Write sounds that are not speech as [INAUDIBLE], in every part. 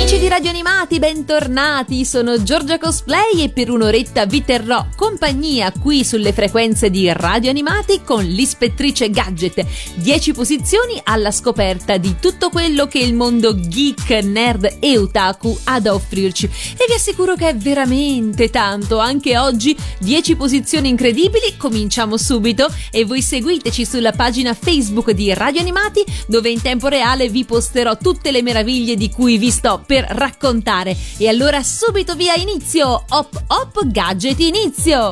Amici di Radio Animati, bentornati! Sono Giorgia Cosplay e per un'oretta vi terrò compagnia qui sulle frequenze di Radio Animati con l'ispettrice Gadget. 10 posizioni alla scoperta di tutto quello che il mondo geek, nerd e otaku ha da offrirci. E vi assicuro che è veramente tanto. Anche oggi 10 posizioni incredibili. Cominciamo subito e voi seguiteci sulla pagina Facebook di Radio Animati dove in tempo reale vi posterò tutte le meraviglie di cui vi sto per raccontare. E allora subito via inizio! Hop hop gadget inizio!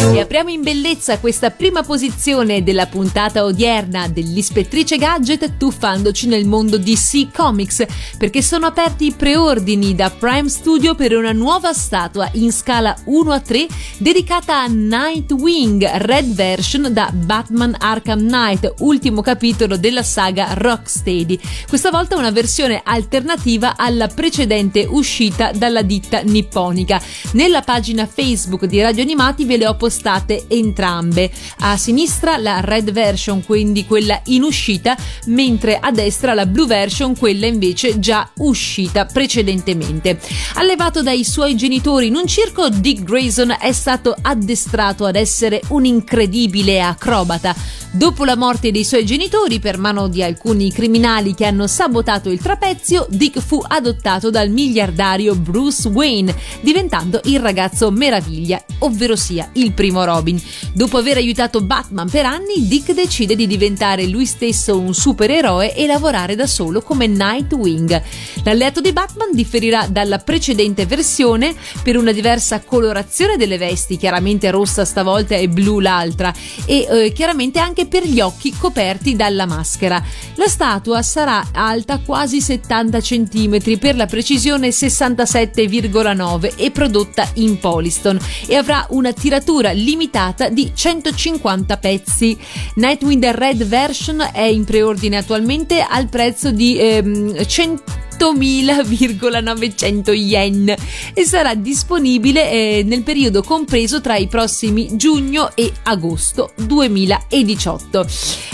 E apriamo in bellezza questa prima posizione della puntata odierna dell'Ispettrice Gadget tuffandoci nel mondo DC Comics perché sono aperti i preordini da Prime Studio per una nuova statua in scala 1 a 3 dedicata a Nightwing Red Version da Batman Arkham Knight, ultimo capitolo della saga Rocksteady. Questa volta una versione alternativa alla precedente uscita dalla ditta nipponica. Nella pagina Facebook di Radio Animati ve le ho postate state entrambe. A sinistra la red version, quindi quella in uscita, mentre a destra la blue version, quella invece già uscita precedentemente. Allevato dai suoi genitori in un circo, Dick Grayson è stato addestrato ad essere un incredibile acrobata. Dopo la morte dei suoi genitori per mano di alcuni criminali che hanno sabotato il trapezio, Dick fu adottato dal miliardario Bruce Wayne, diventando il ragazzo meraviglia, ovvero sia il primo Robin. Dopo aver aiutato Batman per anni, Dick decide di diventare lui stesso un supereroe e lavorare da solo come Nightwing. L'alleato di Batman differirà dalla precedente versione per una diversa colorazione delle vesti, chiaramente rossa stavolta e blu l'altra, e eh, chiaramente anche per gli occhi coperti dalla maschera. La statua sarà alta quasi 70 cm, per la precisione 67,9 e prodotta in Poliston e avrà una tiratura limitata di 150 pezzi. Nightwind Red Version è in preordine attualmente al prezzo di ehm, 100 8.900 yen e sarà disponibile eh, nel periodo compreso tra i prossimi giugno e agosto 2018.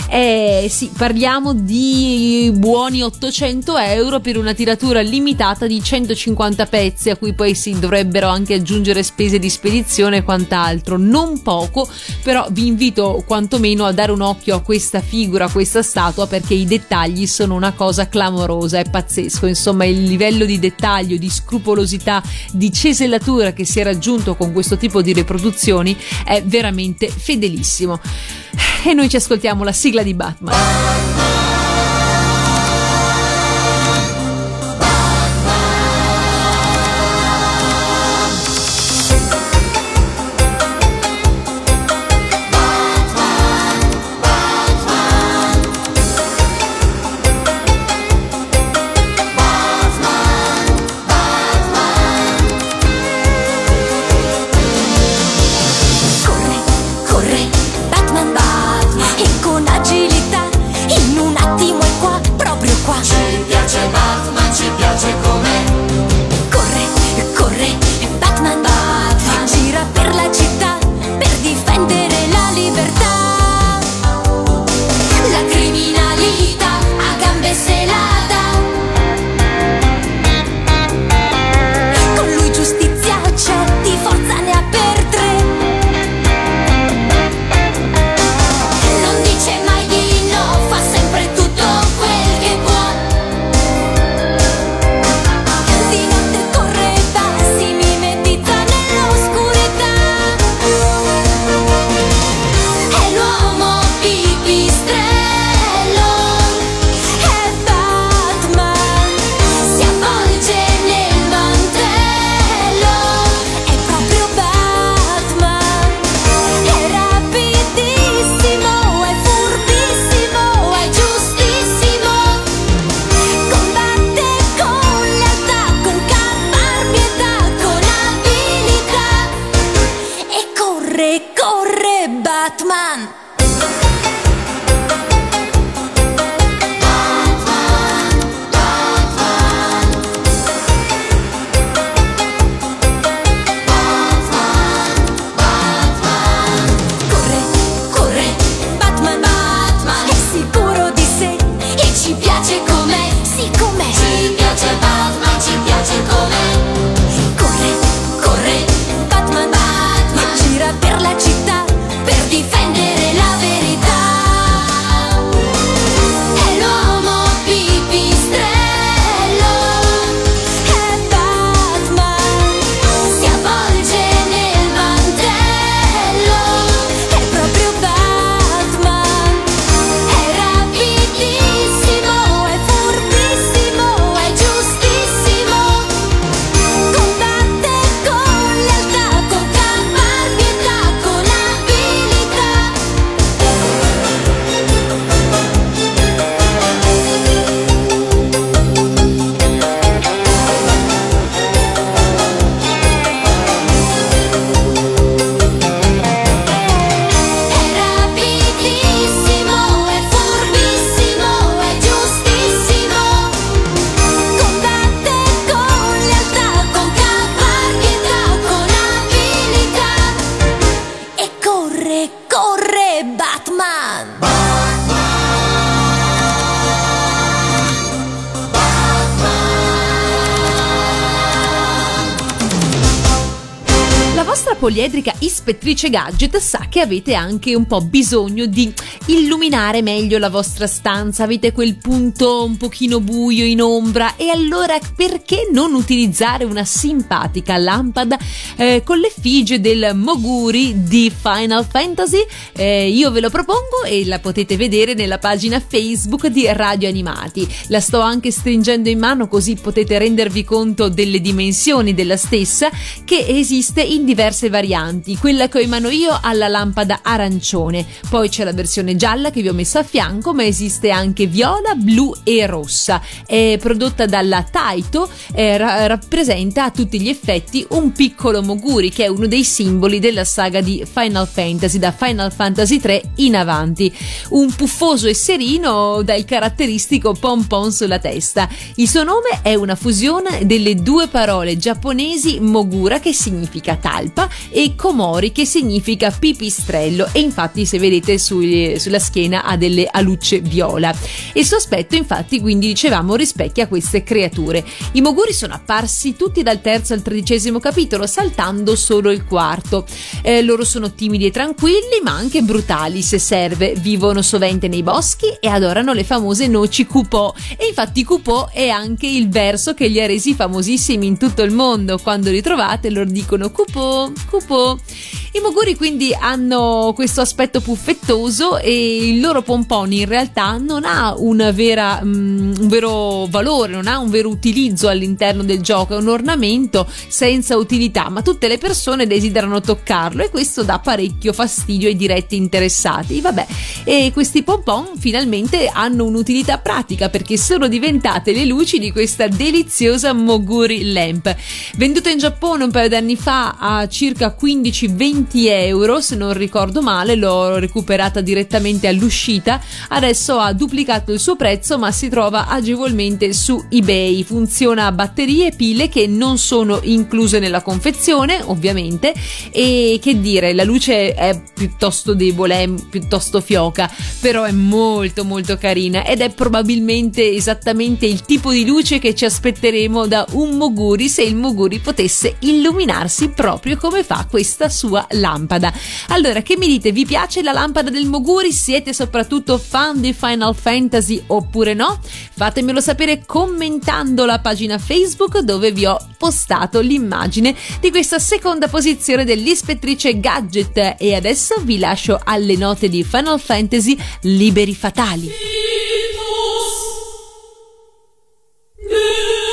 Eh, sì, parliamo di buoni 800 euro per una tiratura limitata di 150 pezzi a cui poi si dovrebbero anche aggiungere spese di spedizione e quant'altro. Non poco, però vi invito quantomeno a dare un occhio a questa figura, a questa statua perché i dettagli sono una cosa clamorosa, è pazzesco insomma il livello di dettaglio, di scrupolosità, di cesellatura che si è raggiunto con questo tipo di riproduzioni è veramente fedelissimo. E noi ci ascoltiamo la sigla di Batman. Poliedrica ispettrice gadget sa che avete anche un po' bisogno di illuminare meglio la vostra stanza, avete quel punto un pochino buio in ombra e allora perché non utilizzare una simpatica lampada eh, con l'effigie del Moguri di Final Fantasy? Eh, io ve lo propongo e la potete vedere nella pagina Facebook di Radio Animati. La sto anche stringendo in mano così potete rendervi conto delle dimensioni della stessa che esiste in diverse varianti. Quella che ho in mano io ha la lampada arancione, poi c'è la versione gialla che vi ho messo a fianco, ma esiste anche viola, blu e rossa. È prodotta dalla Taito, eh, ra- rappresenta a tutti gli effetti un piccolo Moguri che è uno dei simboli della saga di Final Fantasy, da Final Fantasy 3 in avanti. Un puffoso e serino dal caratteristico pompon sulla testa. Il suo nome è una fusione delle due parole giapponesi Mogura che significa talpa e Komori che significa pipistrello e infatti se vedete sui, sulla schiena ha delle alucce viola. Il suo aspetto infatti quindi dicevamo rispecchia queste creature. I Moguri sono apparsi tutti dal terzo al tredicesimo capitolo saltando solo il quarto. Eh, loro sono timidi e tranquilli ma anche brutali se serve, vivono sovente nei boschi e adorano le famose noci Kupò e infatti Kupò è anche il verso che li ha resi famosissimi in tutto il mondo. Quando li trovate loro dicono Kupò, Kupò. I moguri quindi hanno questo aspetto puffettoso e il loro pomponi in realtà non ha vera, um, un vero valore, non ha un vero utilizzo all'interno del gioco, è un ornamento senza utilità, ma tutte le persone desiderano toccarlo e questo dà parecchio fastidio ai diretti interessati. Vabbè, e questi pompon finalmente hanno un'utilità pratica perché sono diventate le luci di questa deliziosa Moguri Lamp. Venduta in Giappone un paio d'anni fa a circa 15-20 20 euro se non ricordo male l'ho recuperata direttamente all'uscita. Adesso ha duplicato il suo prezzo ma si trova agevolmente su ebay. Funziona a batterie e pile che non sono incluse nella confezione ovviamente. E che dire la luce è piuttosto debole è piuttosto fioca però è molto molto carina. Ed è probabilmente esattamente il tipo di luce che ci aspetteremo da un Moguri se il Moguri potesse illuminarsi proprio come fa questa sua lampada. Allora, che mi dite? Vi piace la lampada del Moguri? Siete soprattutto fan di Final Fantasy oppure no? Fatemelo sapere commentando la pagina Facebook dove vi ho postato l'immagine di questa seconda posizione dell'ispettrice Gadget e adesso vi lascio alle note di Final Fantasy Liberi Fatali. Vitus,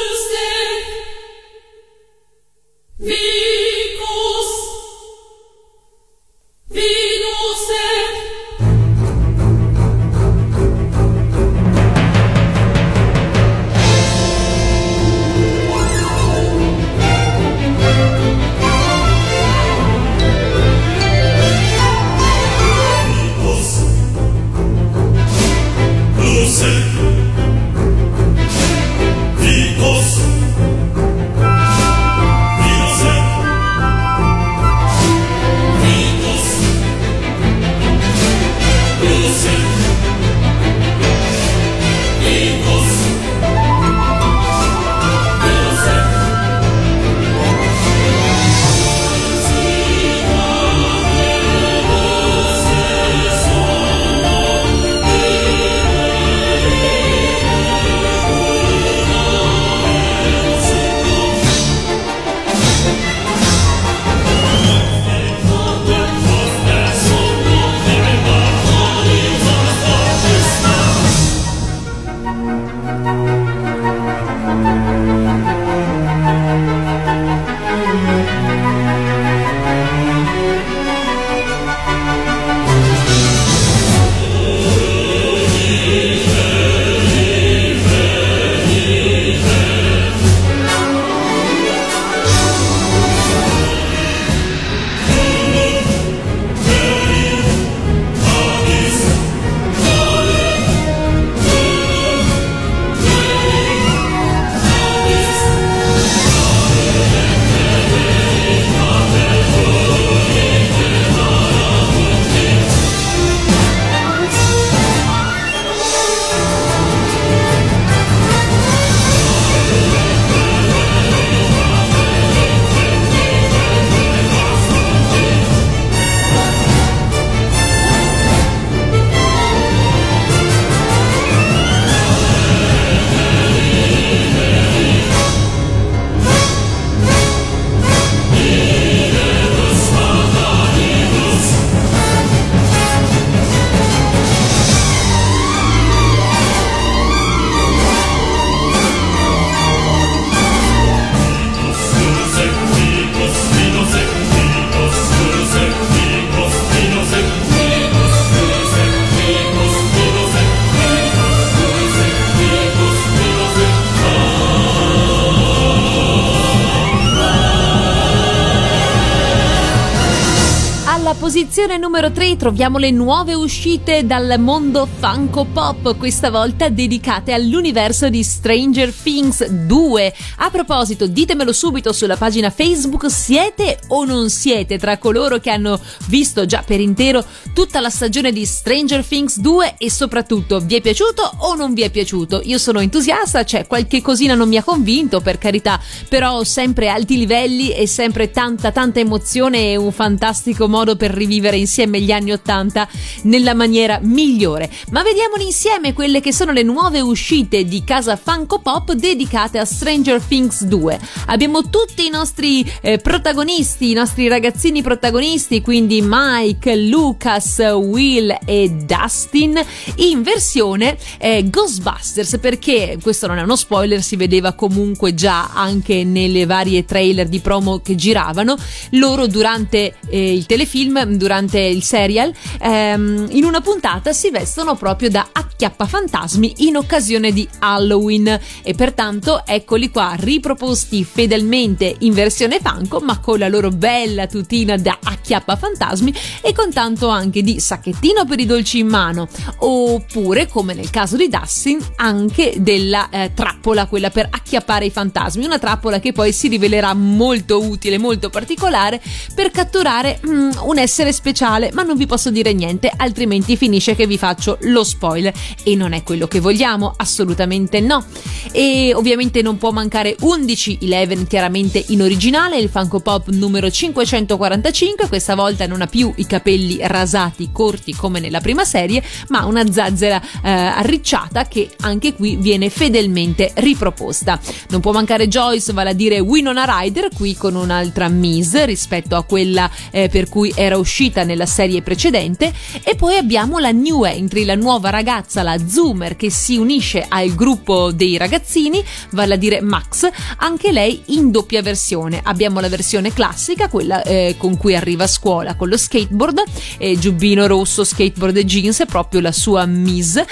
2023 troviamo le nuove uscite dal mondo Funko Pop, questa volta dedicate all'universo di Stranger Things 2. A proposito, ditemelo subito sulla pagina Facebook, siete o non siete tra coloro che hanno visto già per intero tutta la stagione di Stranger Things 2 e soprattutto vi è piaciuto o non vi è piaciuto? Io sono entusiasta, c'è cioè qualche cosina non mi ha convinto, per carità, però sempre alti livelli e sempre tanta tanta emozione e un fantastico modo per rivivere insieme gli anni 80 nella maniera migliore. Ma vediamoli insieme quelle che sono le nuove uscite di casa Funko Pop dedicate a Stranger Things 2. Abbiamo tutti i nostri eh, protagonisti, i nostri ragazzini protagonisti, quindi Mike, Lucas, Will e Dustin in versione eh, Ghostbusters perché questo non è uno spoiler, si vedeva comunque già anche nelle varie trailer di promo che giravano. Loro durante eh, il telefilm, durante il serial, ehm, in una puntata si vestono proprio da acchiappafantasmi in occasione di Halloween. E pertanto eccoli qua riproposti fedelmente in versione Funko ma con la loro bella tutina da acchiappafantasmi e con tanto anche di sacchettino per i dolci in mano. Oppure come nel caso di Dustin anche della eh, trappola quella per acchiappare i fantasmi. Una trappola che poi si rivelerà molto utile molto particolare per catturare mm, un essere speciale ma non vi posso dire niente altrimenti finisce che vi faccio lo spoiler. E non è quello che vogliamo assolutamente no. E ovviamente non può mancare 11 Eleven chiaramente in originale il Funko Pop numero 545 questa volta non ha più i capelli rasati corti come nella prima serie ma una zazzera eh, arricciata che anche qui viene fedelmente riproposta. Non può mancare Joyce vale a dire Winona Ryder qui con un'altra Miss rispetto a quella eh, per cui era uscita nella serie precedente e poi abbiamo la new entry la nuova ragazza la Zoomer che si unisce al gruppo dei ragazzini vale a dire Max anche lei in doppia versione. Abbiamo la versione classica quella eh, con cui arriva a scuola con lo skateboard eh, giubbino rosso skateboard e jeans proprio la sua Miss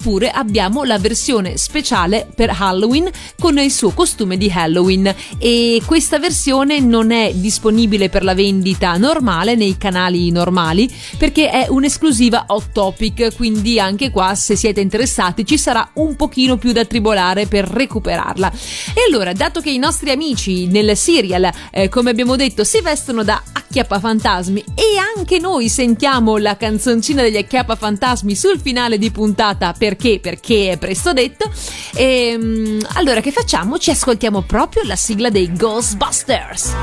oppure abbiamo la versione speciale per Halloween con il suo costume di Halloween. E questa versione non è disponibile per la vendita normale nei canali normali perché è un'esclusiva hot topic quindi anche qua se siete interessati ci sarà un pochino più da tribolare per recuperarla. E allora dato che i nostri amici nel serial eh, come abbiamo detto si vestono da acchiappafantasmi e anche noi sentiamo la canzoncina degli acchiappafantasmi sul finale di puntata perché perché è presto detto. E ehm, allora che facciamo? Ci ascoltiamo proprio la sigla dei Ghostbusters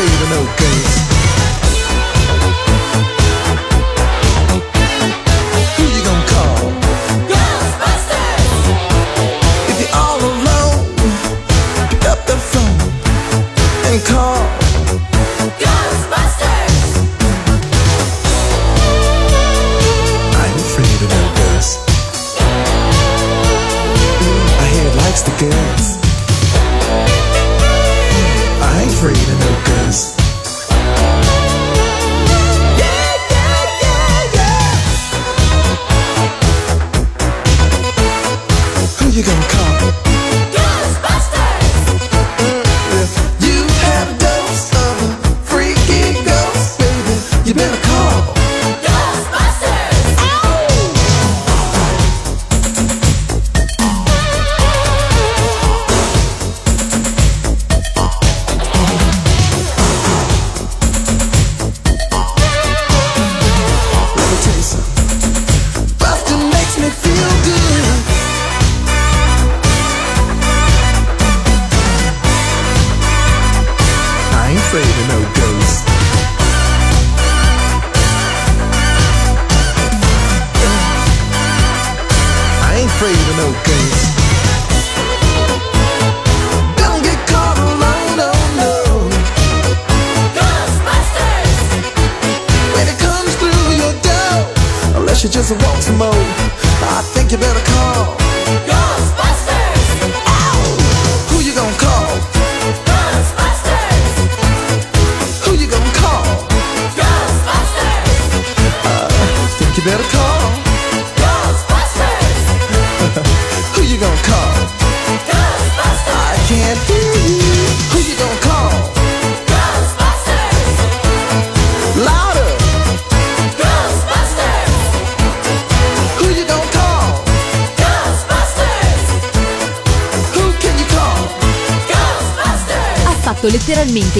afraid of no.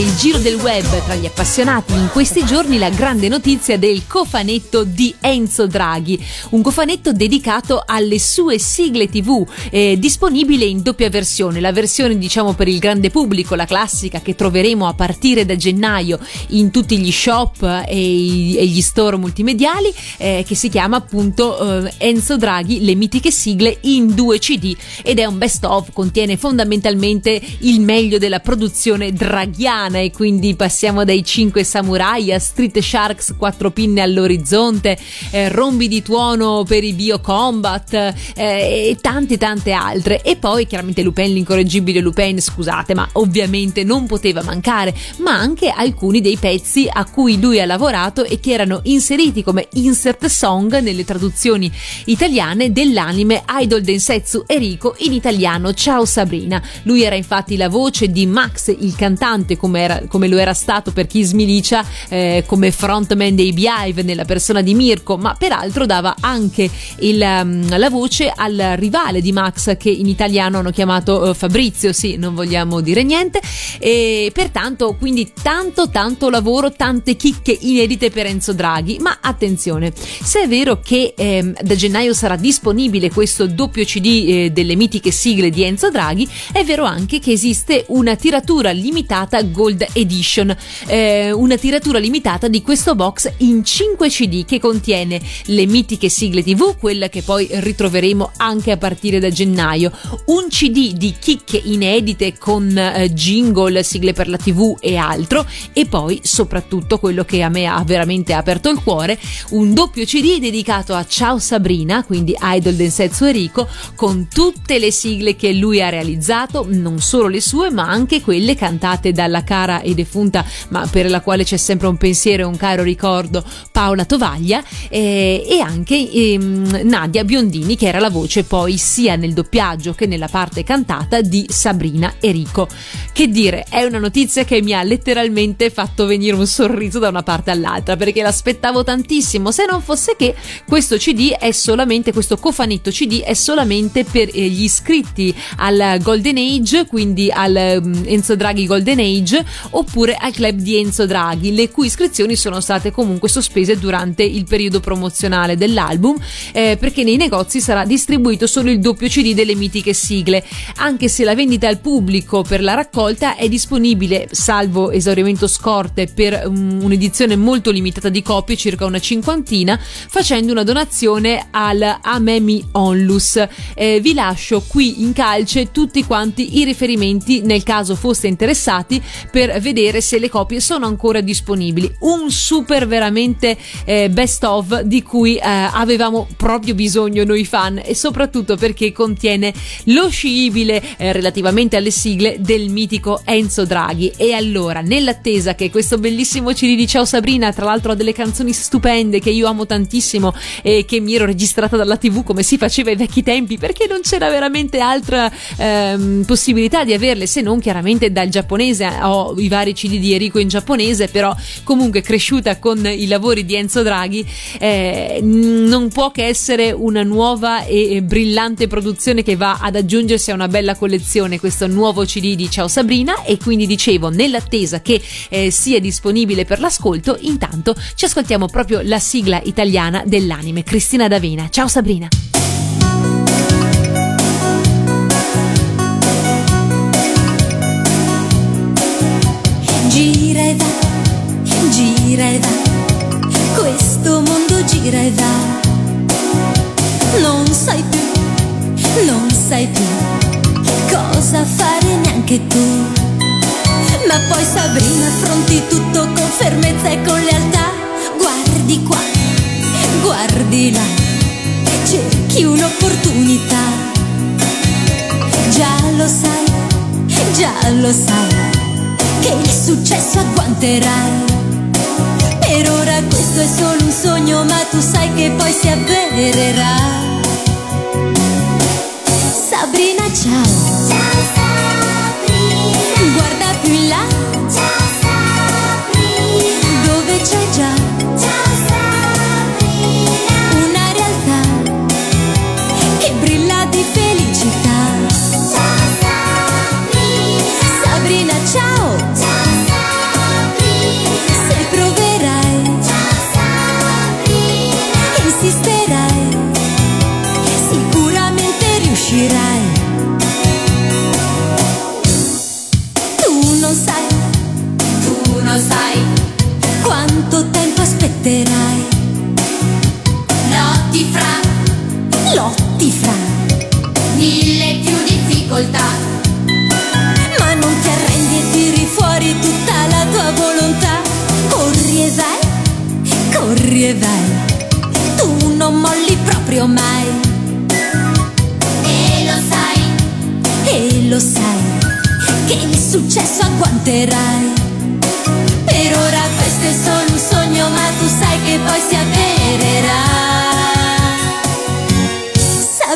Il giro del web tra gli appassionati in questi giorni la grande notizia del cofanetto di Enzo Draghi, un cofanetto dedicato alle sue sigle tv, eh, disponibile in doppia versione, la versione diciamo per il grande pubblico, la classica che troveremo a partire da gennaio in tutti gli shop e, i- e gli store multimediali, eh, che si chiama appunto eh, Enzo Draghi, le mitiche sigle in due CD ed è un best of, contiene fondamentalmente il meglio della produzione draghiana e quindi passiamo dai 5 samurai a Street Sharks 4 pinne all'orizzonte, eh, rombi di tuono per i biocombat eh, e tante tante altre. E poi chiaramente Lupin l'incorreggibile Lupin scusate ma ovviamente non poteva mancare ma anche alcuni dei pezzi a cui lui ha lavorato e che erano inseriti come insert song nelle traduzioni italiane dell'anime Idol Densetsu Eriko in italiano Ciao Sabrina. Lui era infatti la voce di Max il cantante come, come lo era stato per Kiss Milicia eh, come frontman dei Beehive nella persona di Mirko ma peraltro dava anche il, um, la voce al rivale di Max che in italiano hanno chiamato eh, Fabrizio. Sì non vogliamo dire niente. E pertanto quindi tanto tanto lavoro tante chicche inedite per Enzo Draghi. Ma attenzione se è vero che ehm, da gennaio sarà disponibile questo doppio cd eh, delle mitiche sigle di Enzo Draghi è vero anche che esiste una tiratura limitata Gold Edition. Eh, una tiratura limitata di questo box in 5 cd che contiene le mitiche sigle tv quella che poi ritroveremo anche a partire da gennaio. Un cd di chicche inedite con eh, jingle sigle per la tv e altro. E poi soprattutto quello che a me ha veramente aperto il cuore un doppio cd dedicato a Ciao Sabrina quindi Idol Densetsu Enrico con tutte le sigle che lui ha realizzato non solo le sue ma anche quelle cantate dalla cara e defunta ma per la quale c'è sempre un pensiero e un caro ricordo Paola Tovaglia eh, e anche ehm, Nadia Biondini che era la voce poi sia nel doppiaggio che nella parte cantata di Sabrina Enrico che dire è una notizia che mi ha letteralmente fatto venire un sorriso da una parte all'altra perché l'aspettavo tantissimo se non fosse che questo cd è solamente questo cofanetto cd è solamente per eh, gli iscritti al Golden Age quindi al mm, Enzo Draghi Golden Age oppure al club di Enzo Draghi le cui iscrizioni sono state comunque sospese durante il periodo promozionale dell'album eh, perché nei negozi sarà distribuito solo il doppio cd delle mitiche sigle. Anche se la vendita al pubblico per la raccolta è disponibile salvo esaurimento scorte per um, un'edizione molto limitata di copie circa una cinquantina facendo una donazione al Amemi Onlus. Eh, vi lascio qui in calce tutti quanti i riferimenti nel caso foste interessati per vedere se le copie sono ancora disponibili. Un super veramente eh, best of di cui eh, avevamo proprio bisogno noi fan e soprattutto perché contiene lo sciibile eh, relativamente alle sigle del mitico Enzo Draghi. E allora nell'attesa che questo bellissimo CD di Ciao Sabrina tra l'altro ha delle canzoni stupende che io amo tantissimo e che mi ero registrata dalla tv come si faceva ai vecchi tempi perché non c'era veramente altra ehm, possibilità di averle se non chiaramente dal giapponese i vari CD di Enrico in giapponese però comunque cresciuta con i lavori di Enzo Draghi eh, non può che essere una nuova e brillante produzione che va ad aggiungersi a una bella collezione questo nuovo CD di Ciao Sabrina. E quindi dicevo nell'attesa che eh, sia disponibile per l'ascolto intanto ci ascoltiamo proprio la sigla italiana dell'anime Cristina D'Avena. Ciao Sabrina fermezza e con lealtà. Guardi qua, guardi là, cerchi un'opportunità. Già lo sai, già lo sai, che il successo agguanterai. Per ora questo è solo un sogno, ma tu sai che poi si avvererà. Sabrina ciao Ciao Sabrina Guarda più in là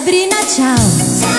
Sabrina, ciao.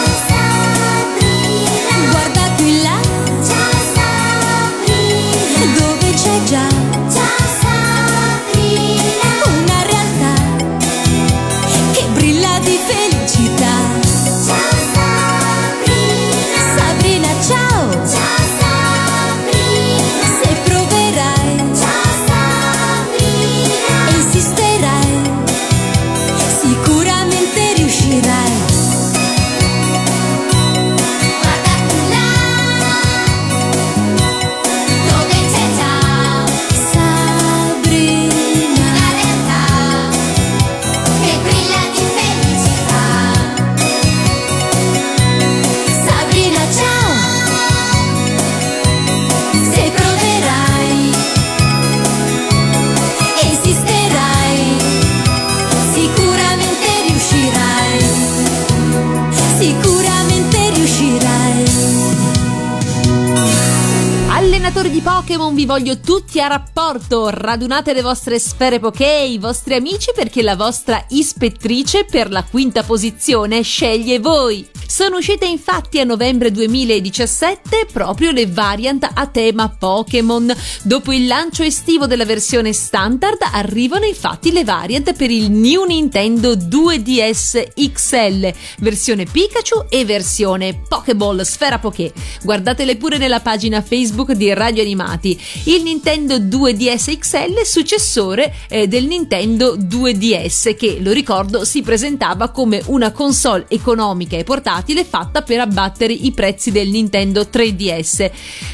Voglio tutti a rapporto. Radunate le vostre sfere Poké, i vostri amici, perché la vostra ispettrice per la quinta posizione sceglie voi. Sono uscite infatti a novembre 2017 proprio le variant a tema Pokémon. Dopo il lancio estivo della versione standard, arrivano infatti le variant per il New Nintendo 2DS XL, versione Pikachu e versione Pokéball Sfera Poké. Guardatele pure nella pagina Facebook di Radio Animati. Il Nintendo 2DS XL successore eh, del Nintendo 2DS che, lo ricordo, si presentava come una console economica e portatile fatta per abbattere i prezzi del Nintendo 3DS.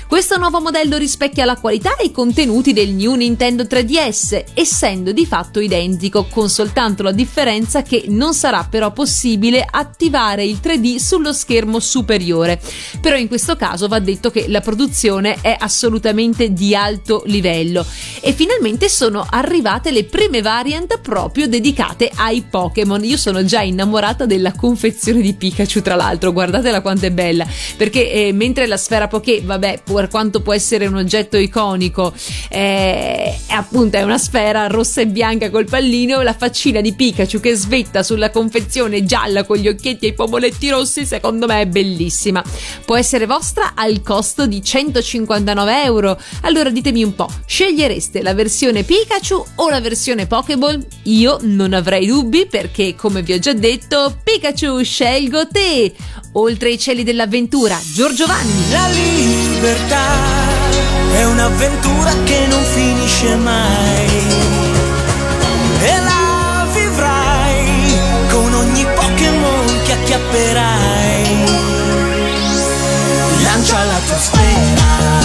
Questo nuovo modello rispecchia la qualità e i contenuti del New Nintendo 3DS, essendo di fatto identico, con soltanto la differenza che non sarà però possibile attivare il 3D sullo schermo superiore. Però in questo caso va detto che la produzione è assolutamente di alto livello e finalmente sono arrivate le prime variant proprio dedicate ai Pokémon. Io sono già innamorata della confezione di Pikachu, tra l'altro, guardatela quanto è bella, perché eh, mentre la sfera Poké, vabbè, per quanto può essere un oggetto iconico, eh, è appunto è una sfera rossa e bianca col pallino, la faccina di Pikachu che svetta sulla confezione gialla con gli occhietti e i pomoletti rossi, secondo me è bellissima. Può essere vostra al costo di 159 euro. Allora ditemi un po', scegliereste la versione Pikachu o la versione Pokéball? Io non avrei dubbi perché, come vi ho già detto, Pikachu scelgo te! Oltre i cieli dell'avventura, Giorgio Vanni! La libertà è un'avventura che non finisce mai. E la vivrai con ogni Pokémon che acchiapperai. Lancia la tua sfera.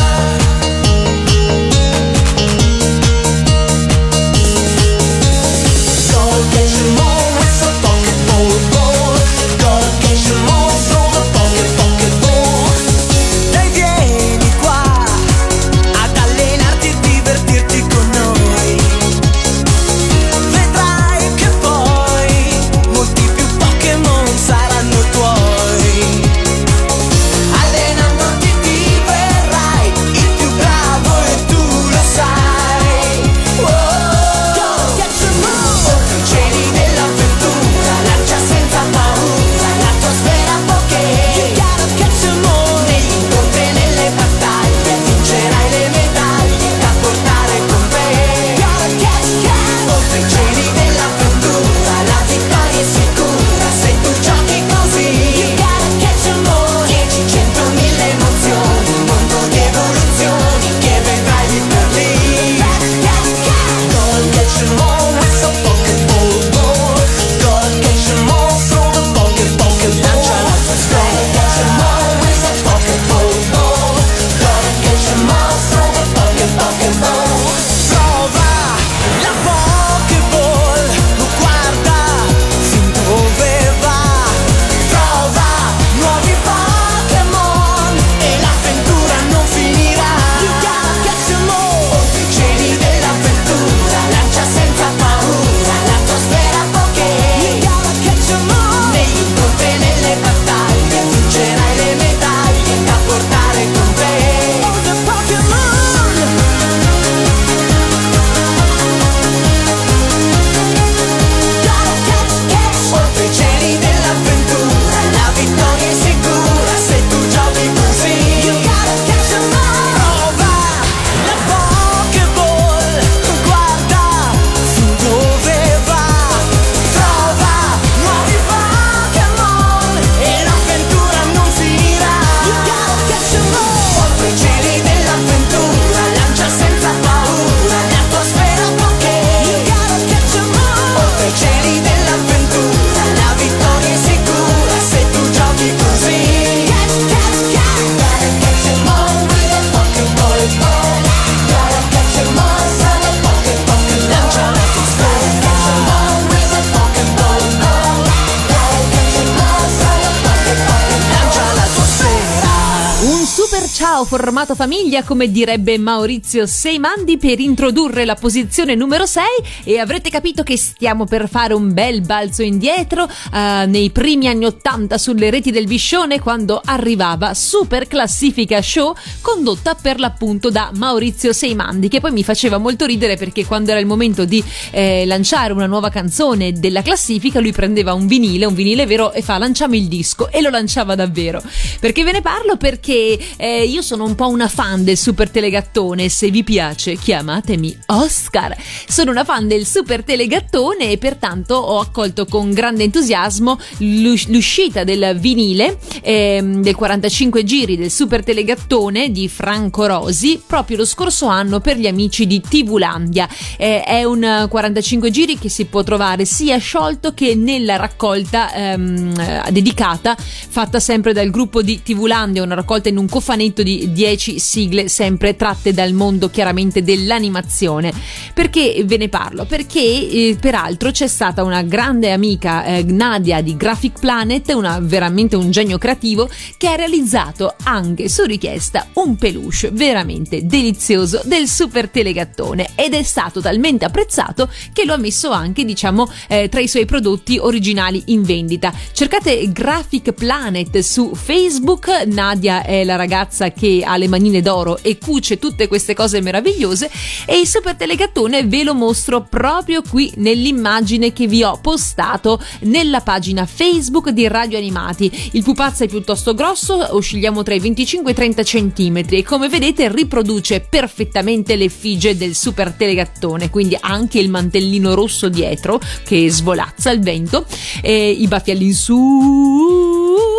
Famiglia, come direbbe Maurizio Seimandi, per introdurre la posizione numero 6 e avrete capito che stiamo per fare un bel balzo indietro uh, nei primi anni 80 sulle reti del Biscione quando arrivava Super Classifica Show condotta per l'appunto da Maurizio Seimandi che poi mi faceva molto ridere perché quando era il momento di eh, lanciare una nuova canzone della classifica lui prendeva un vinile, un vinile vero e fa lanciamo il disco e lo lanciava davvero. Perché ve ne parlo? Perché eh, io sono un po' una fan del Super Telegattone, se vi piace chiamatemi Oscar. Sono una fan del Super Telegattone e pertanto ho accolto con grande entusiasmo l'uscita del vinile eh, del 45 giri del Super Telegattone di Franco Rosi proprio lo scorso anno per gli amici di Tivulandia. Eh, è un 45 giri che si può trovare sia sciolto che nella raccolta ehm, dedicata fatta sempre dal gruppo di Tivulandia, una raccolta in un cofanetto di 10 sigle sempre tratte dal mondo chiaramente dell'animazione. Perché ve ne parlo? Perché eh, peraltro c'è stata una grande amica eh, Nadia di Graphic Planet, una, veramente un genio creativo, che ha realizzato anche su richiesta un peluche veramente delizioso del super telegattone ed è stato talmente apprezzato che lo ha messo anche diciamo eh, tra i suoi prodotti originali in vendita. Cercate Graphic Planet su Facebook, Nadia è la ragazza che ha le manine d'oro e cuce tutte queste cose meravigliose e il super telegattone ve lo mostro proprio qui nell'immagine che vi ho postato nella pagina Facebook di Radio Animati. Il pupazzo è piuttosto grosso, oscilliamo tra i 25 e i 30 cm e come vedete riproduce perfettamente l'effigie del super telegattone, quindi anche il mantellino rosso dietro che svolazza il vento, i baffi all'insù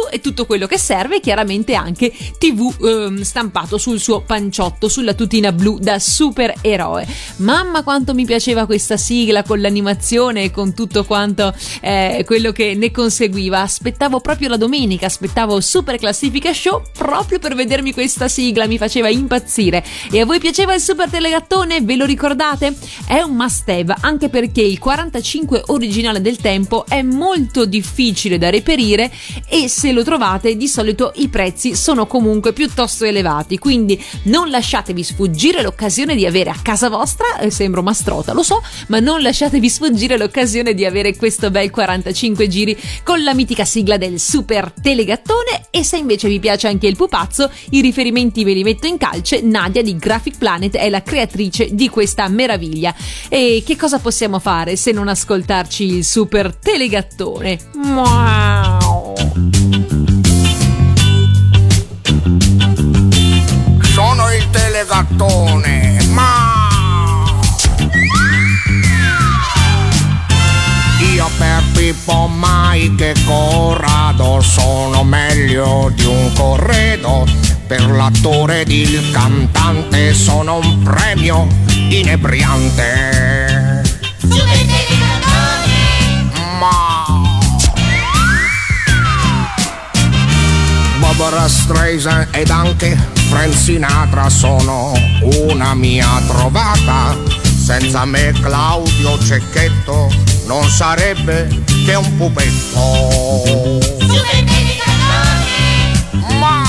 e tutto quello che serve, chiaramente anche TV ehm, stampato sul suo panciotto, sulla tutina blu da supereroe. Mamma quanto mi piaceva questa sigla con l'animazione e con tutto quanto eh, quello che ne conseguiva. Aspettavo proprio la domenica, aspettavo Super Classifica Show proprio per vedermi questa sigla, mi faceva impazzire. E a voi piaceva il Super Telegattone? Ve lo ricordate? È un must have, anche perché il 45 originale del tempo è molto difficile da reperire e se lo trovate di solito i prezzi sono comunque piuttosto elevati, quindi non lasciatevi sfuggire l'occasione di avere a casa vostra, eh, sembro mastrota, lo so, ma non lasciatevi sfuggire l'occasione di avere questo bel 45 giri con la mitica sigla del super telegattone e se invece vi piace anche il pupazzo, i riferimenti ve li metto in calce, Nadia di Graphic Planet è la creatrice di questa meraviglia. E che cosa possiamo fare se non ascoltarci il super telegattone? Wow! Il telegattone, ma io per Pippo Mike e Corrado sono meglio di un corredo. Per l'attore ed il cantante sono un premio inebriante. Ma Barbara Streisand ed anche Frank Sinatra sono una mia trovata. Senza me Claudio Cecchetto non sarebbe che un pupetto. Ma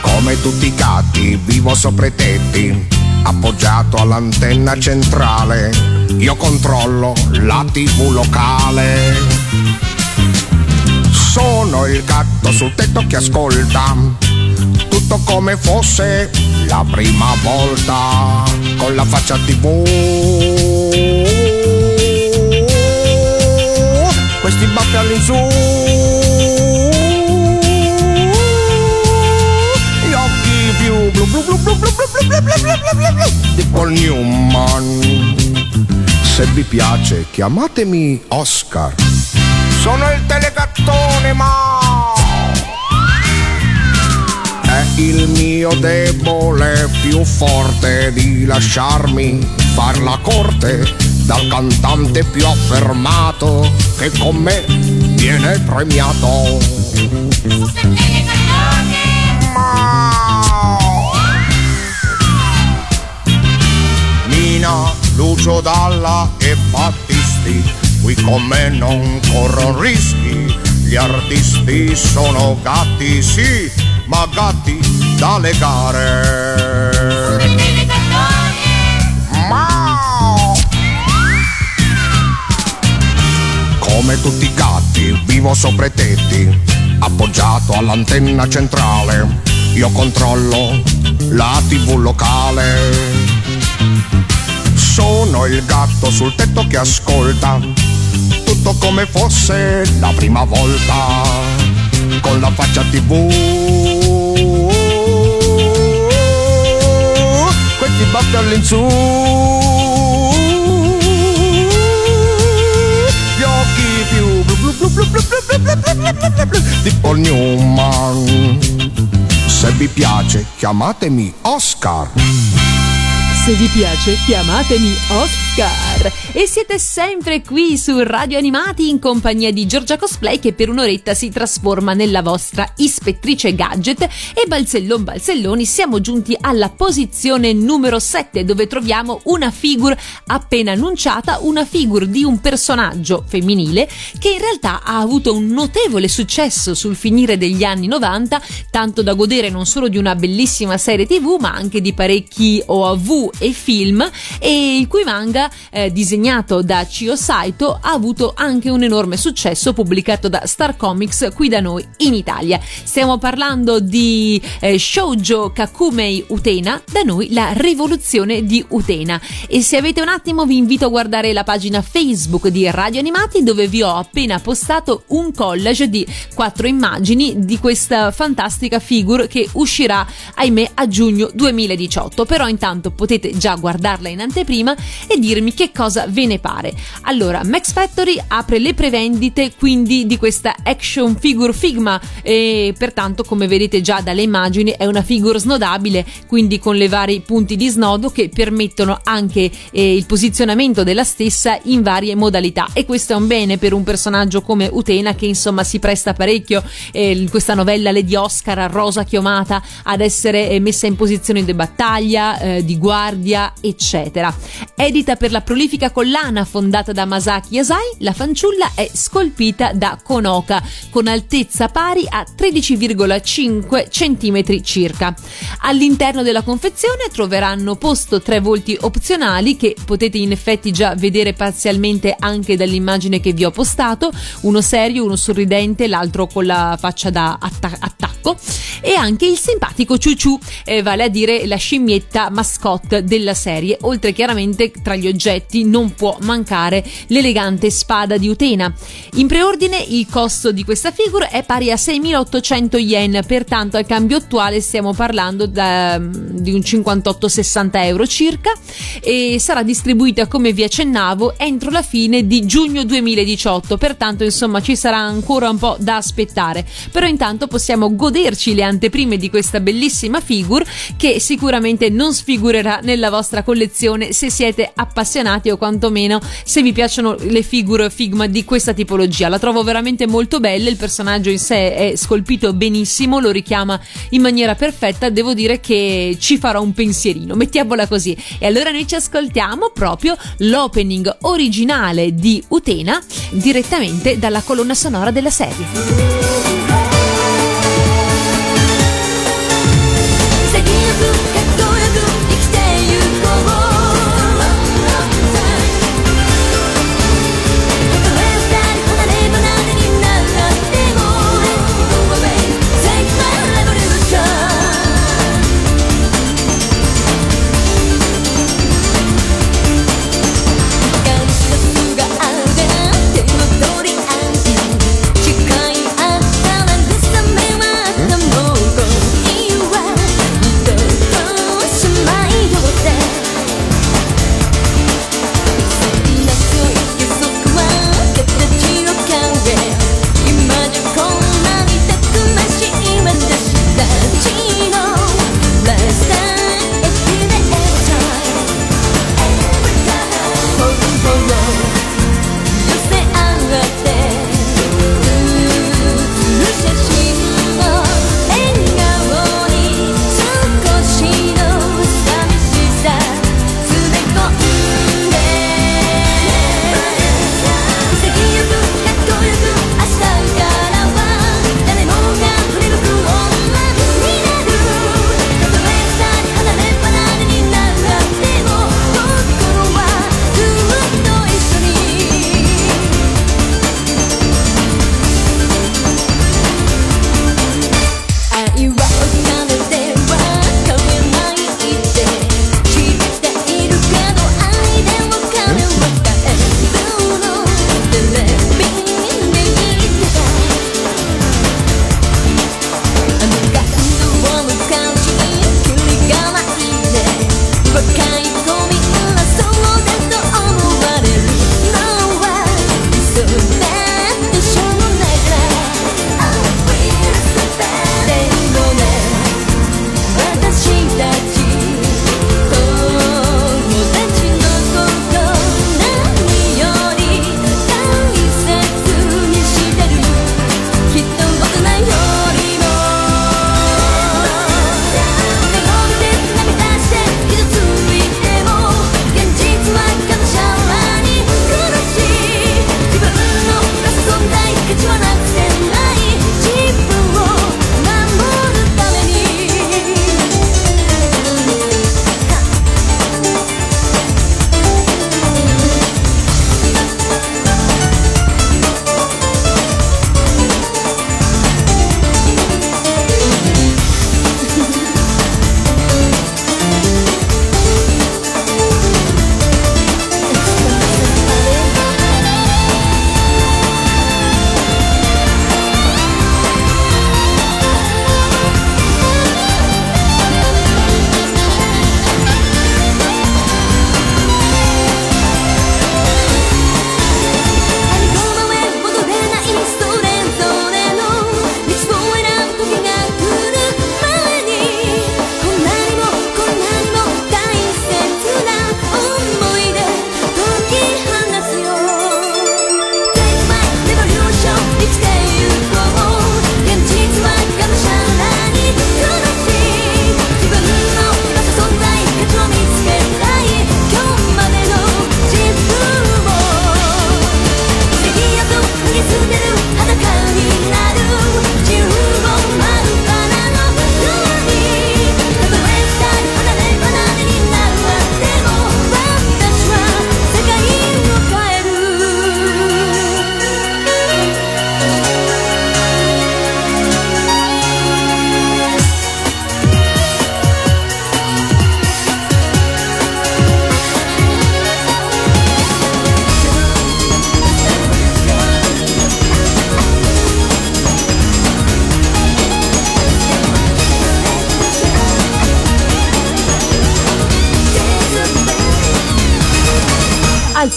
come tutti i gatti vivo sopra i tetti, appoggiato all'antenna centrale. Io controllo la TV locale. Sono il gatto sul tetto che ascolta tutto come fosse la prima volta con la faccia tv. Questi baffi all'insù. Gli occhi più blu blu blu blu blu blu blu blu blu blu blu di Paul Newman. Se vi piace chiamatemi Oscar. Sono il telegattone ma è il mio debole più forte di lasciarmi far la corte dal cantante più affermato che con me viene premiato. Ma Mina, Lucio Dalla e Battisti, qui con me non corro rischi, Gli artisti sono gatti, sì, ma gatti da legare. Come tutti i gatti, vivo sopra i tetti, appoggiato all'antenna centrale. Io controllo la tv locale. Sono il gatto sul tetto che ascolta tutto come fosse la prima volta con la faccia tv. Questi baffi all'insù. Gli occhi più blu blu blu blu blu blu blu blu blu blu blu Paul Newman. Se vi piace chiamatemi Oscar. Se vi piace, chiamatemi Oscar. E siete sempre qui su Radio Animati in compagnia di Giorgia Cosplay che per un'oretta si trasforma nella vostra ispettrice gadget. E Balzellon Balzelloni siamo giunti alla posizione numero 7 dove troviamo una figure appena annunciata, una figure di un personaggio femminile che in realtà ha avuto un notevole successo sul finire degli anni 90, tanto da godere non solo di una bellissima serie tv ma anche di parecchi OAV e film e il cui manga eh, disegnato da Chio Saito ha avuto anche un enorme successo pubblicato da Star Comics qui da noi in Italia. Stiamo parlando di eh, Shoujo Kakumei Utena, da noi la rivoluzione di Utena. E se avete un attimo vi invito a guardare la pagina Facebook di Radio Animati dove vi ho appena postato un collage di quattro immagini di questa fantastica figure che uscirà ahimè a giugno 2018. Però intanto potete già guardarla in anteprima e dirmi che cosa ve ne pare. Allora, Max Factory apre le prevendite quindi di questa action figure Figma e pertanto come vedete già dalle immagini è una figure snodabile, quindi con le vari punti di snodo che permettono anche eh, il posizionamento della stessa in varie modalità e questo è un bene per un personaggio come Utena che insomma si presta parecchio eh, questa novella Lady Oscar rosa chiomata ad essere eh, messa in posizione di battaglia, eh, di guardia, eccetera. Edita per la prolifica collana fondata da Masaki Yasai, la fanciulla è scolpita da Konoka con altezza pari a 13,5 cm circa. All'interno della confezione troveranno posto tre volti opzionali che potete in effetti già vedere parzialmente anche dall'immagine che vi ho postato, uno serio, uno sorridente, l'altro con la faccia da atta- attacco e anche il simpatico Ciuciu, eh, vale a dire la scimmietta mascotte della serie, oltre chiaramente tra gli oggetti non può mancare l'elegante spada di Utena. In preordine il costo di questa figura è pari a 6.800 yen, pertanto al cambio attuale stiamo parlando da, di un 58-60 euro circa e sarà distribuita come vi accennavo entro la fine di giugno 2018, pertanto insomma ci sarà ancora un po' da aspettare, però intanto possiamo goderci le anteprime di questa bellissima figure che sicuramente non sfigurerà nella vostra collezione se siete appassionati o quantomeno se vi piacciono le figure Figma di questa tipologia. La trovo veramente molto bella, il personaggio in sé è scolpito benissimo, lo richiama in maniera perfetta, devo dire che ci farò un pensierino, mettiamola così. E allora noi ci ascoltiamo proprio l'opening originale di Utena direttamente dalla colonna sonora della serie.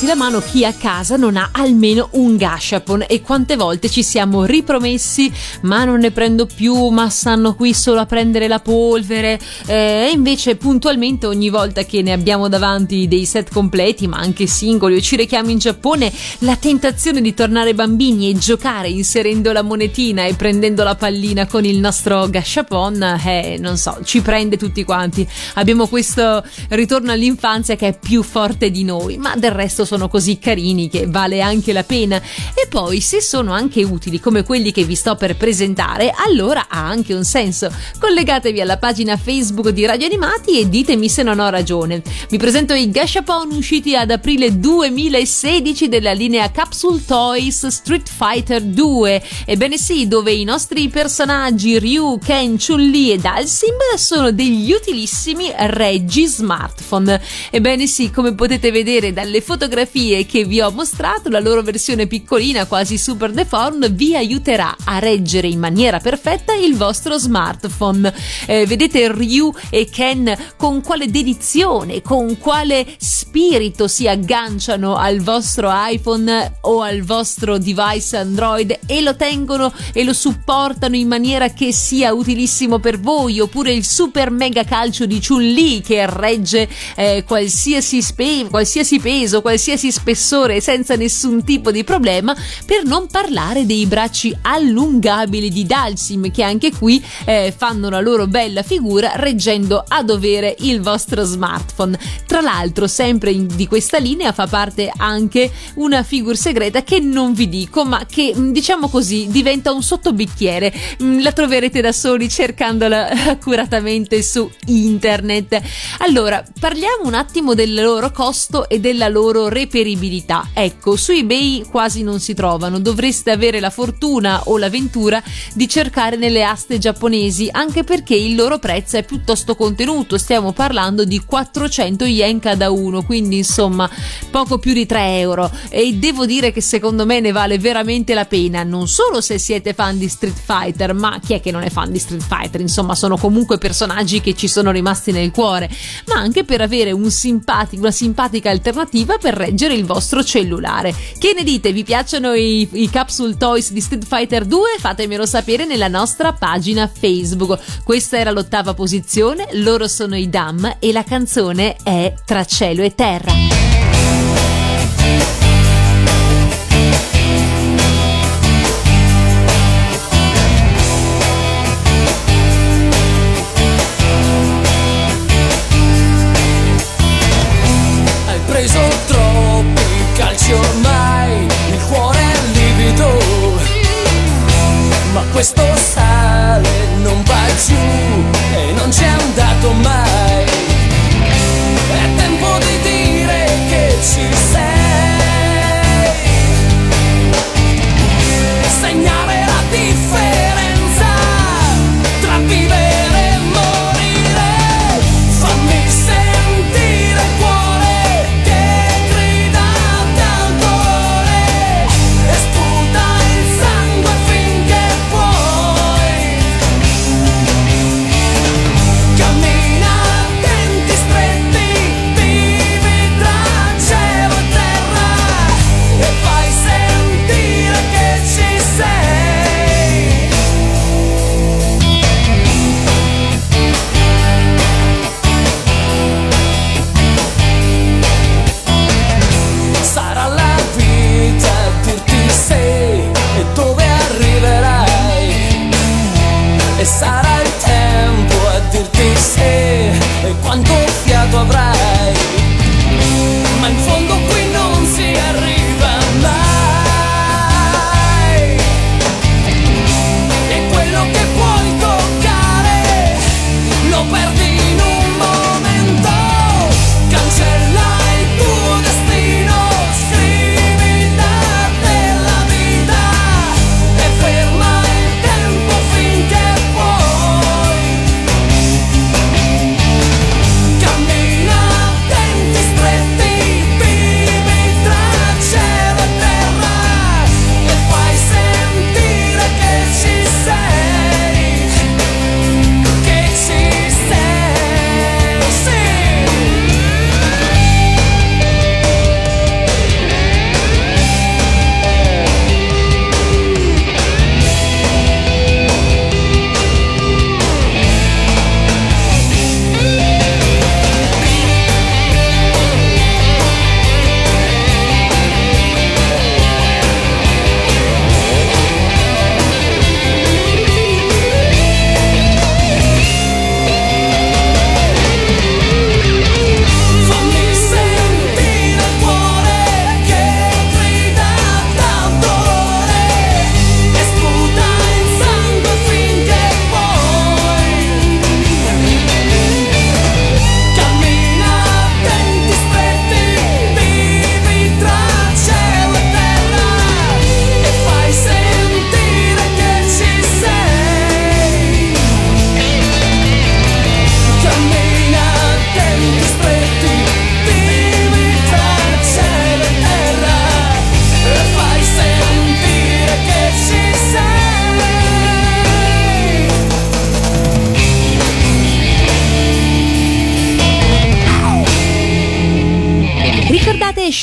Alzi la mano chi a casa non ha almeno un gashapon. E quante volte ci siamo ripromessi ma non ne prendo più, ma stanno qui solo a prendere la polvere. Eh, e invece puntualmente ogni volta che ne abbiamo davanti dei set completi ma anche singoli o ci rechiamo in Giappone la tentazione di tornare bambini e giocare inserendo la monetina e prendendo la pallina con il nostro gashapon eh, non so, ci prende tutti quanti. Abbiamo questo ritorno all'infanzia che è più forte di noi ma del resto sono così carini che vale anche la pena. E poi se sono anche utili come quelli che vi sto per presentare allora ha anche un senso. Collegatevi alla pagina Facebook di Radio Animati e ditemi se non ho ragione. Vi presento i Gashapon usciti ad aprile 2016 della linea Capsule Toys Street Fighter 2 ebbene sì dove i nostri personaggi Ryu, Ken, Chun-Li e Dalsim sono degli utilissimi reggi smartphone. Ebbene sì come potete vedere dalle fotografie che vi ho mostrato la loro versione piccolina quasi super deformed vi aiuterà a reggere in maniera perfetta il vostro smartphone. Eh, vedete Ryu e Ken con quale dedizione con quale spirito si agganciano al vostro iPhone o al vostro device Android e lo tengono e lo supportano in maniera che sia utilissimo per voi oppure il super mega calcio di Chun-Li che regge eh, qualsiasi, spe- qualsiasi peso, qualsiasi spessore senza nessun tipo di problema per non parlare dei bracci allungabili di Dalsim che anche qui eh, fanno la loro bella figura reggendo a dovere il vostro smartphone. Tra l'altro sempre in, di questa linea fa parte anche una figura segreta che non vi dico ma che mm, diciamo così diventa un sottobicchiere. Mm, la troverete da soli cercandola [LAUGHS] accuratamente su internet. Allora, parliamo un attimo del loro costo e della loro reperibilità. Ecco, su eBay quasi non si trovano, dovreste avere la fortuna o l'avventura di cercare nelle aste giapponesi, anche perché il loro prezzo è piuttosto contenuto, stiamo parlando di 400 yen cada uno, quindi insomma poco più di 3 euro. E devo dire che secondo me ne vale veramente la pena, non solo se siete fan di Street Fighter, ma chi è che non è fan di Street Fighter? Insomma, sono comunque personaggi che ci sono rimasti nel cuore, ma anche per avere un simpatico, una simpatica alternativa per reggere il vostro cellulare. Che ne dite? Vi piacciono i, i capsule toys di Street Fighter 2? Fatemelo sapere nella nostra pagina Facebook. Questa era l'ottava posizione, loro sono i Dam e la canzone è Tra cielo e terra.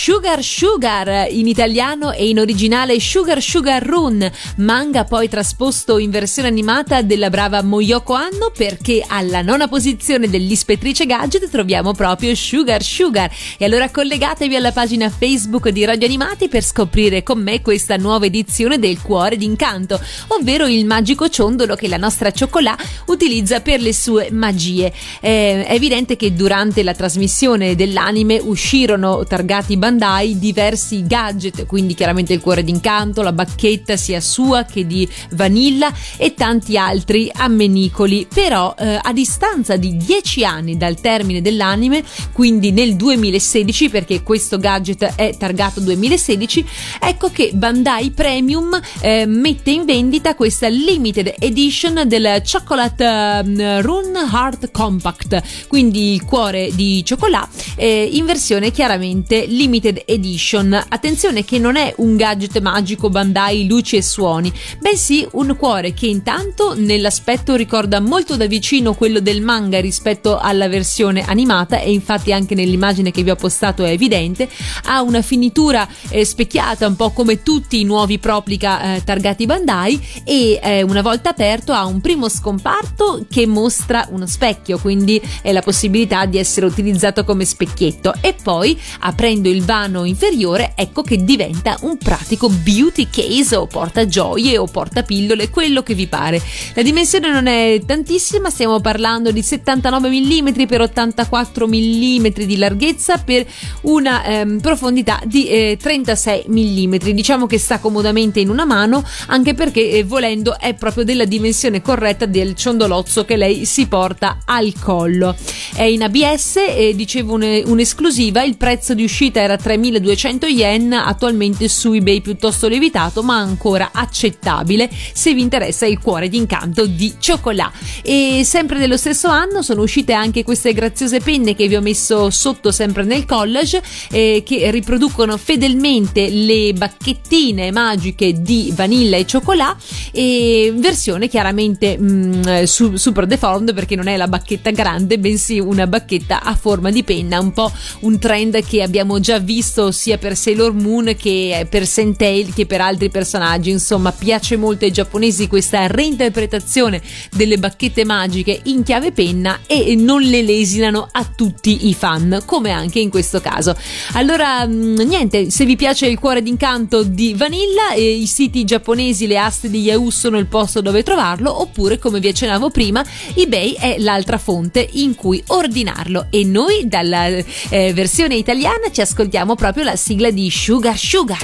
Sugar Sugar in italiano e in originale Sugar Sugar Run, manga poi trasposto in versione animata della brava Moyoko Anno perché alla nona posizione dell'Ispettrice Gadget troviamo proprio Sugar Sugar. E allora collegatevi alla pagina Facebook di Radio Animati per scoprire con me questa nuova edizione del Cuore d'Incanto, ovvero il magico ciondolo che la nostra cioccolà utilizza per le sue magie. Eh, è evidente che durante la trasmissione dell'anime uscirono targati Bandai diversi gadget, quindi chiaramente il cuore d'incanto, la bacchetta sia sua che di Vanilla e tanti altri ammenicoli. Però eh, a distanza di 10 anni dal termine dell'anime, quindi nel 2016, perché questo gadget è targato 2016, ecco che Bandai Premium eh, mette in vendita questa limited edition del Chocolate uh, Rune Heart Compact, quindi il cuore di cioccolato eh, in versione chiaramente ovviamente limited edition. Attenzione che non è un gadget magico Bandai luci e suoni, bensì un cuore che intanto nell'aspetto ricorda molto da vicino quello del manga rispetto alla versione animata e infatti anche nell'immagine che vi ho postato è evidente, ha una finitura eh, specchiata un po' come tutti i nuovi Proplica eh, targati Bandai e eh, una volta aperto ha un primo scomparto che mostra uno specchio, quindi è la possibilità di essere utilizzato come specchietto e poi aprendo il vano inferiore ecco che diventa un pratico beauty case o portagioie o portapillole, quello che vi pare. La dimensione non è tantissima, stiamo parlando di 79 mm per 84 mm di larghezza per una ehm, profondità di eh, 36 mm. Diciamo che sta comodamente in una mano, anche perché eh, volendo è proprio della dimensione corretta del ciondolozzo che lei si porta al collo. È in ABS e dicevo un'esclusiva, il prezzo di uscita era 3200 yen, attualmente su eBay piuttosto lievitato, ma ancora accettabile se vi interessa il cuore d'incanto di Cioccolà. E sempre nello stesso anno sono uscite anche queste graziose penne che vi ho messo sotto sempre nel collage, eh, che riproducono fedelmente le bacchettine magiche di vanilla e cioccolà, e versione chiaramente mh, mm, su, super deformed perché non è la bacchetta grande, bensì una bacchetta a forma di penna, un po' un trend che abbiamo già visto sia per Sailor Moon che per Sentai che per altri personaggi. Insomma, piace molto ai giapponesi questa reinterpretazione delle bacchette magiche in chiave penna e non le lesinano a tutti i fan, come anche in questo caso. Allora, mm, niente, se vi piace il cuore d'incanto di Vanilla, eh, i siti giapponesi, le aste di Yahoo sono il posto dove trovarlo, oppure, come vi accennavo prima, eBay è l'altra fonte in cui ordinarlo. E noi, dalla eh, versione italiana, ci ascoltiamo proprio la sigla di Sugar Sugar.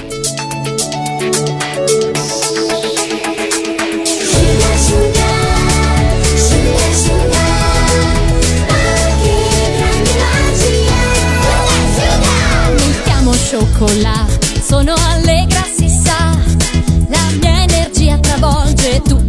Mi chiamo Cioccolato, sono allegra si sa, la mia energia travolge tutti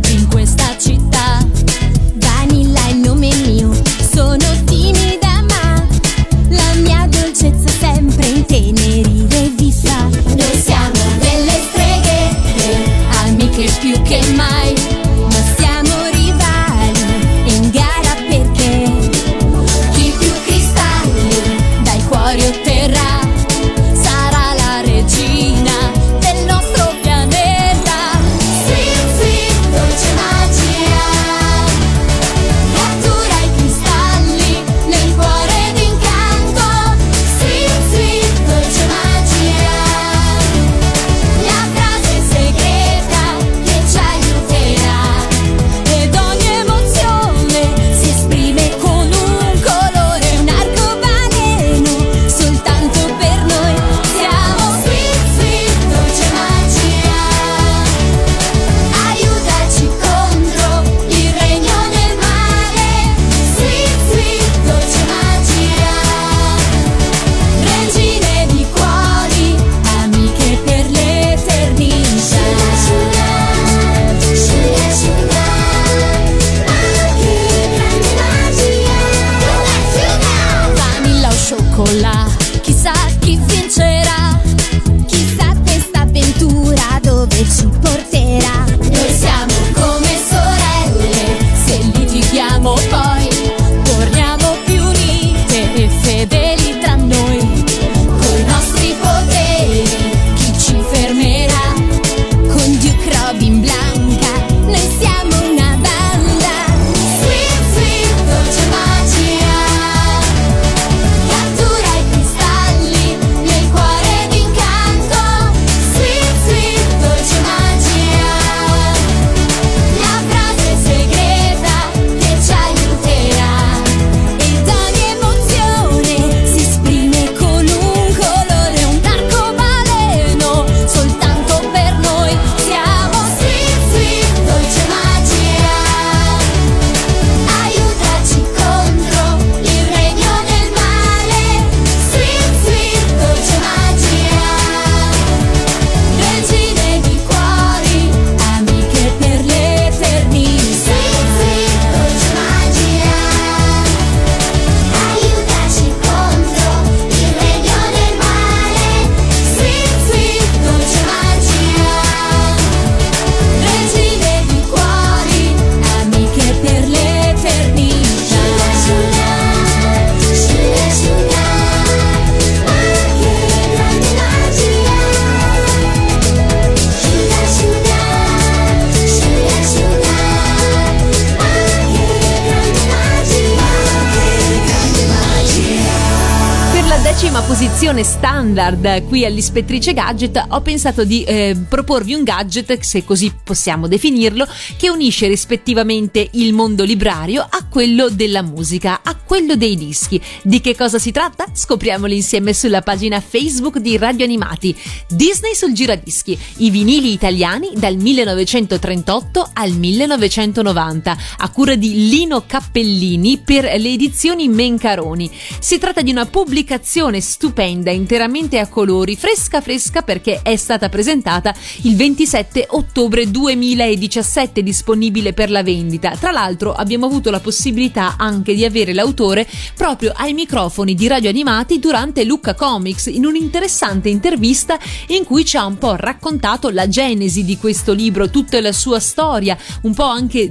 tradizione standard qui all'Ispettrice Gadget ho pensato di eh, proporvi un gadget, se così possiamo definirlo, che unisce rispettivamente il mondo librario a quello della musica, a quello dei dischi. Di che cosa si tratta? Scopriamolo insieme sulla pagina Facebook di Radio Animati. Disney sul giradischi, i vinili italiani dal 1938 al 1990, a cura di Lino Cappellini per le edizioni Mencaroni. Si tratta di una pubblicazione stupenda, interamente a colori, fresca fresca perché è stata presentata il 27 ottobre 2017, disponibile per la vendita. Tra l'altro abbiamo avuto la possibilità anche di avere l'autore proprio ai microfoni di Radio Animati durante Lucca Comics in un'interessante intervista in cui ci ha un po' raccontato la genesi di questo libro, tutta la sua storia, un po' anche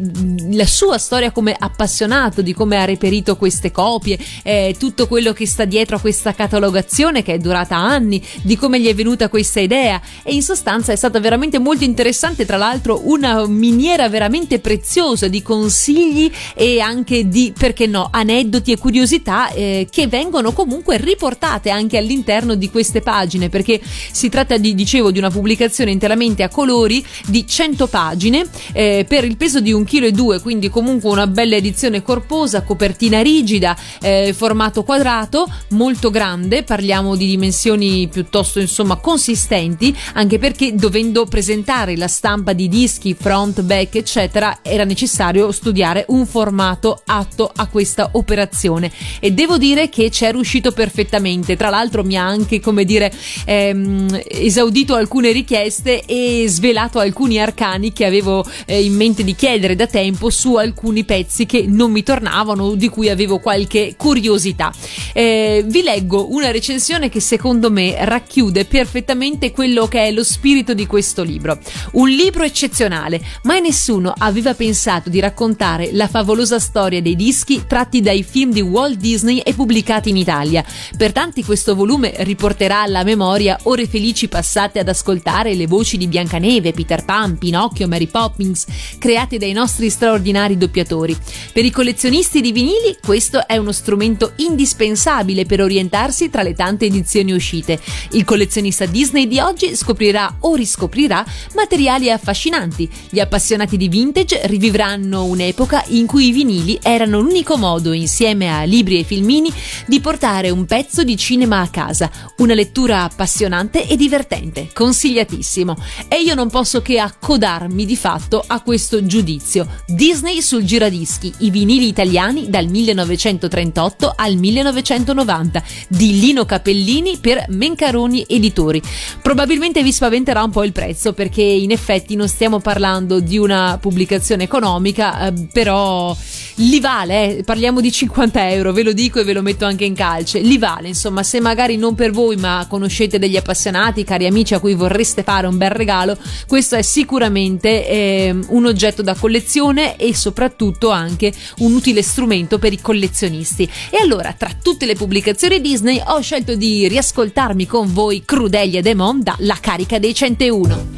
la sua storia come appassionato, di come ha reperito queste copie, eh, tutto quello che sta dietro a questa catalogazione che è durata anni, di come gli è venuta questa idea. E in sostanza è stata veramente molto interessante, tra l'altro una miniera veramente preziosa di consigli e anche di, perché no, aneddoti e curiosità eh, che vengono comunque riportate anche all'interno di queste pagine perché si tratta di, dicevo, di una pubblicazione interamente a colori di 100 pagine eh, per il peso di 1,2 kg, quindi comunque una bella edizione corposa, copertina rigida, eh, formato quadrato, molto grande, parliamo di dimensioni piuttosto insomma consistenti, anche perché dovendo presentare la stampa di dischi, front, back, eccetera, era necessario studiare un formato atto a questa operazione e devo dire che ci è riuscito perfettamente. Tra l'altro mi ha anche, come dire, ehm, esaudito alcune richieste e svelato alcuni arcani che avevo eh, in mente di chiedere da tempo su alcuni pezzi che non mi tornavano, di cui avevo qualche curiosità. Eh, vi leggo una recensione che secondo me racchiude perfettamente quello che è lo spirito di questo libro. Un libro eccezionale, mai nessuno aveva pensato di raccontare la favolosa storia dei dischi tratti dai film di Walt Disney e pubblicati in Italia. Per tanti questo volume riporterà alla memoria ore felici passate ad ascoltare le voci di Biancaneve, Peter Pan, Pinocchio, Mary Poppins, create dai nostri straordinari doppiatori. Per i collezionisti di vinili questo è uno strumento indispensabile per orientarsi tra le tante edizioni uscite. Il collezionista Disney di oggi scoprirà o riscoprirà materiali affascinanti. Gli appassionati di vintage rivivranno un'epoca in cui i vinili erano l'unico modo, insieme a libri e filmini, di portare un pezzo di cinema a casa. Una lettura appassionante e divertente, consigliatissimo. E io non posso che accodarmi di fatto a questo giudizio. Disney sul giradischi, i vinili italiani dal 1938 al 1990 di Lino Capellini per Mencaroni Editori. Probabilmente vi spaventerà un po' il prezzo perché in effetti non stiamo parlando di una pubblicazione economica, eh, però li vale, eh, parliamo di 50 euro, ve lo dico e ve lo metto anche in calce, li vale, insomma, se magari non per voi ma conoscete degli appassionati, cari amici a cui vorreste fare un bel regalo, questo è sicuramente eh, un oggetto da collezione e soprattutto anche un utile strumento per i collezionisti. E allora, tra tutte le pubblicazioni Disney, ho scelto di riascoltarmi con voi Crudelia Demon da La carica dei 101.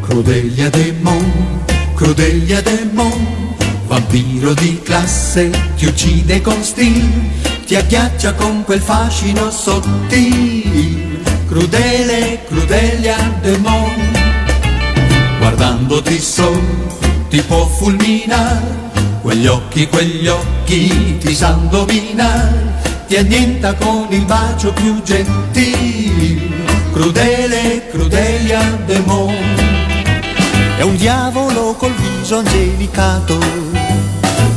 Crudelia Demon, Crudelia Demon, vampiro di classe, ti uccide con stil, ti agghiaccia con quel fascino sottil. Crudele, Crudelia Demon, guardandoti sol, ti può fulminare, quegli occhi, quegli occhi ti san dominare, ti annienta con il bacio più gentil. Crudele, Crudelia Demon. È un diavolo col viso angelicato.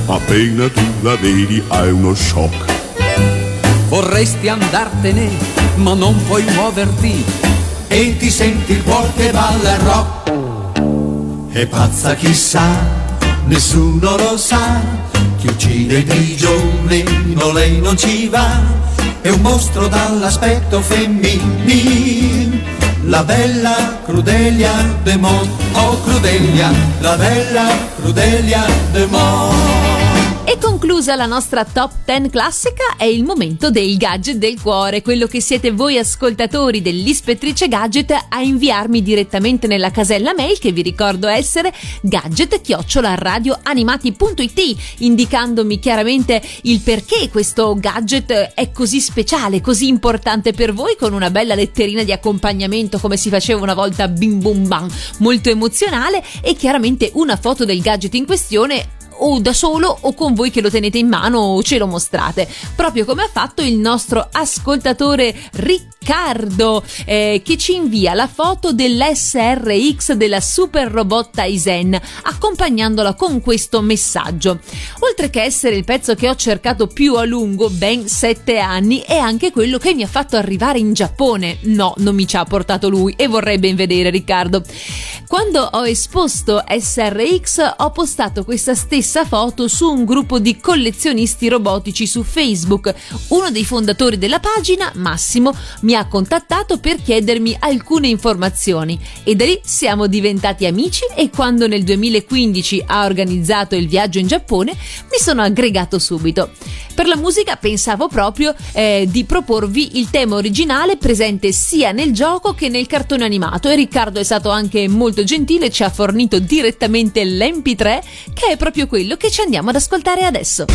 Appena tu la vedi hai uno shock. Vorresti andartene, ma non puoi muoverti. E ti senti il cuore che balla rock. È pazza chissà, nessuno lo sa. Chi uccide i prigioni, no lei non ci va. È un mostro dall'aspetto femminile. La bella Crudelia de Mon, oh Crudelia, la bella Crudelia de Mon. E Conclusa la nostra top 10 classica, è il momento del gadget del cuore, quello che siete voi ascoltatori dell'Ispettrice Gadget a inviarmi direttamente nella casella mail che vi ricordo essere gadget-radioanimati.it indicandomi chiaramente il perché questo gadget è così speciale, così importante per voi con una bella letterina di accompagnamento come si faceva una volta bim bum bam, molto emozionale. E chiaramente una foto del gadget in questione o da solo o con voi che lo tenete in mano o ce lo mostrate, proprio come ha fatto il nostro ascoltatore Riccardo eh, che ci invia la foto dell'SRX della super robot Tizen accompagnandola con questo messaggio. Oltre che essere il pezzo che ho cercato più a lungo, ben 7 anni, è anche quello che mi ha fatto arrivare in Giappone. No, non mi ci ha portato lui e vorrei ben vedere Riccardo. Quando ho esposto SRX ho postato questa stessa stessa foto su un gruppo di collezionisti robotici su Facebook. Uno dei fondatori della pagina, Massimo, mi ha contattato per chiedermi alcune informazioni e da lì siamo diventati amici e quando nel 2015 ha organizzato il viaggio in Giappone mi sono aggregato subito. Per la musica pensavo proprio eh, di proporvi il tema originale presente sia nel gioco che nel cartone animato e Riccardo è stato anche molto gentile ci ha fornito direttamente l'MP3 che è proprio quello che ci andiamo ad ascoltare adesso.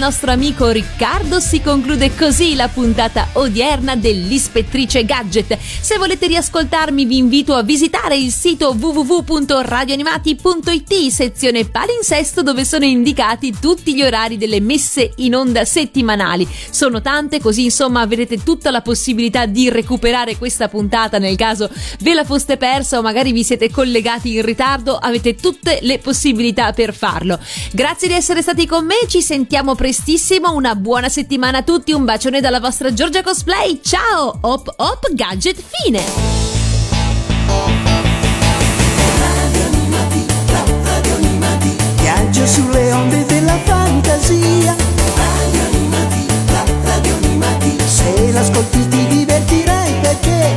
Nostro amico Riccardo si conclude così la puntata odierna dell'Ispettrice Gadget. Se volete riascoltarmi vi invito a visitare il sito www.radioanimati.it sezione palinsesto dove sono indicati tutti gli orari delle messe in onda settimanali. Sono tante così insomma avrete tutta la possibilità di recuperare questa puntata nel caso ve la foste persa o magari vi siete collegati in ritardo, avete tutte le possibilità per farlo. Grazie di essere stati con me, ci sentiamo prestissimo, una buona settimana a tutti, un bacione dalla vostra Giorgia Cosplay, ciao! op op gadget fine! Viaggio sulle onde della fantasia Radio Animati, la radio animati Se l'ascolti ti divertirai perché